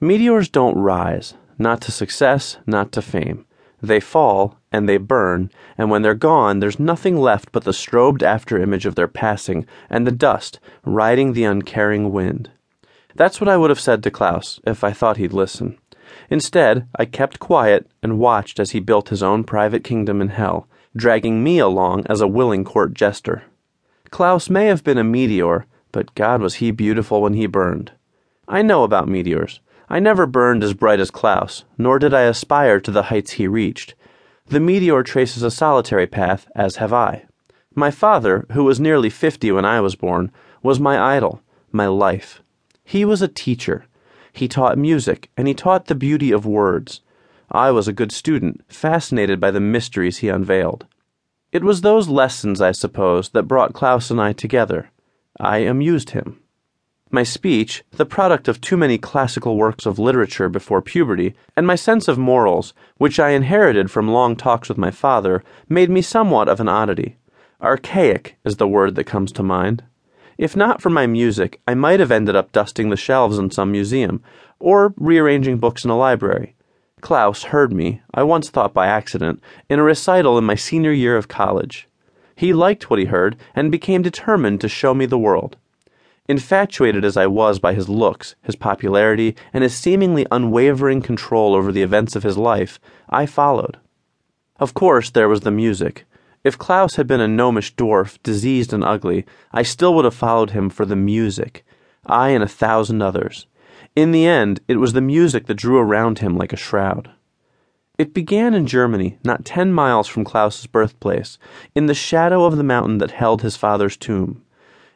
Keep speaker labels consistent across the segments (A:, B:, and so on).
A: Meteors don't rise, not to success, not to fame. They fall, and they burn, and when they're gone, there's nothing left but the strobed after image of their passing, and the dust, riding the uncaring wind. That's what I would have said to Klaus, if I thought he'd listen. Instead, I kept quiet and watched as he built his own private kingdom in hell, dragging me along as a willing court jester. Klaus may have been a meteor, but God was he beautiful when he burned. I know about meteors. I never burned as bright as Klaus, nor did I aspire to the heights he reached. The meteor traces a solitary path, as have I. My father, who was nearly fifty when I was born, was my idol, my life. He was a teacher. He taught music, and he taught the beauty of words. I was a good student, fascinated by the mysteries he unveiled. It was those lessons, I suppose, that brought Klaus and I together. I amused him. My speech, the product of too many classical works of literature before puberty, and my sense of morals, which I inherited from long talks with my father, made me somewhat of an oddity. Archaic is the word that comes to mind. If not for my music, I might have ended up dusting the shelves in some museum, or rearranging books in a library. Klaus heard me, I once thought by accident, in a recital in my senior year of college. He liked what he heard and became determined to show me the world. Infatuated as I was by his looks, his popularity, and his seemingly unwavering control over the events of his life, I followed. Of course, there was the music. If Klaus had been a gnomish dwarf, diseased and ugly, I still would have followed him for the music, I and a thousand others. In the end, it was the music that drew around him like a shroud. It began in Germany, not ten miles from Klaus's birthplace, in the shadow of the mountain that held his father's tomb.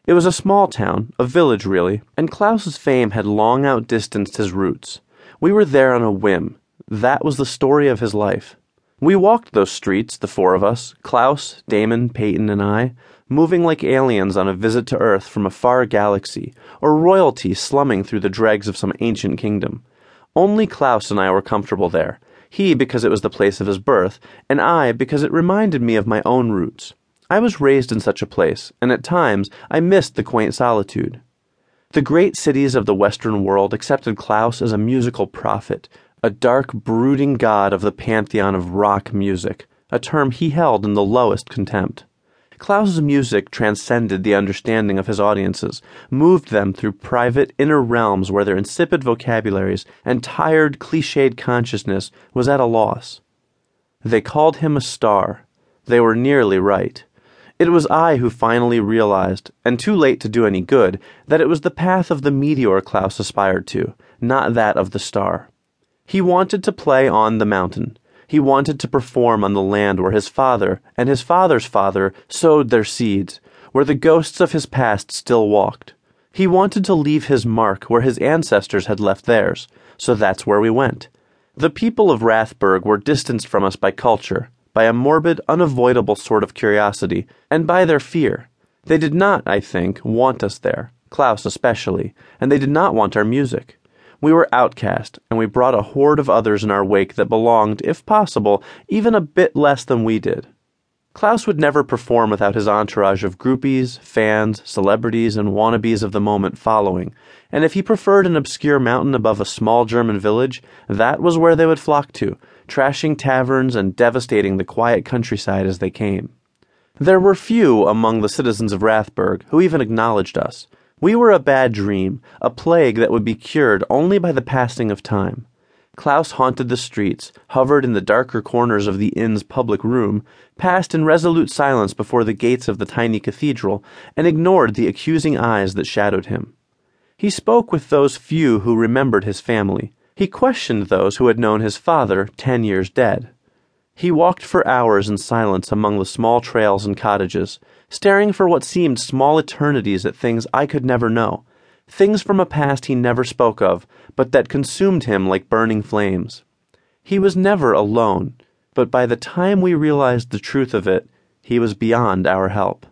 A: It was a small town, a village really, and Klaus's fame had long outdistanced his roots. We were there on a whim. That was the story of his life. We walked those streets, the four of us Klaus, Damon, Peyton, and I, moving like aliens on a visit to Earth from a far galaxy, or royalty slumming through the dregs of some ancient kingdom. Only Klaus and I were comfortable there, he because it was the place of his birth, and I because it reminded me of my own roots. I was raised in such a place, and at times I missed the quaint solitude. The great cities of the Western world accepted Klaus as a musical prophet, a dark, brooding god of the pantheon of rock music, a term he held in the lowest contempt. Klaus's music transcended the understanding of his audiences, moved them through private, inner realms where their insipid vocabularies and tired, cliched consciousness was at a loss. They called him a star. They were nearly right. It was I who finally realized, and too late to do any good, that it was the path of the meteor Klaus aspired to, not that of the star. He wanted to play on the mountain. He wanted to perform on the land where his father and his father's father sowed their seeds, where the ghosts of his past still walked. He wanted to leave his mark where his ancestors had left theirs, so that's where we went. The people of Rathburg were distanced from us by culture by a morbid, unavoidable sort of curiosity, and by their fear. They did not, I think, want us there, Klaus especially, and they did not want our music. We were outcast, and we brought a horde of others in our wake that belonged, if possible, even a bit less than we did. Klaus would never perform without his entourage of groupies, fans, celebrities, and wannabes of the moment following, and if he preferred an obscure mountain above a small German village, that was where they would flock to, trashing taverns and devastating the quiet countryside as they came. There were few among the citizens of Rathburg who even acknowledged us. We were a bad dream, a plague that would be cured only by the passing of time. Klaus haunted the streets, hovered in the darker corners of the inn's public room, passed in resolute silence before the gates of the tiny cathedral, and ignored the accusing eyes that shadowed him. He spoke with those few who remembered his family. He questioned those who had known his father, ten years dead. He walked for hours in silence among the small trails and cottages, staring for what seemed small eternities at things I could never know things from a past he never spoke of, but that consumed him like burning flames. He was never alone, but by the time we realized the truth of it, he was beyond our help.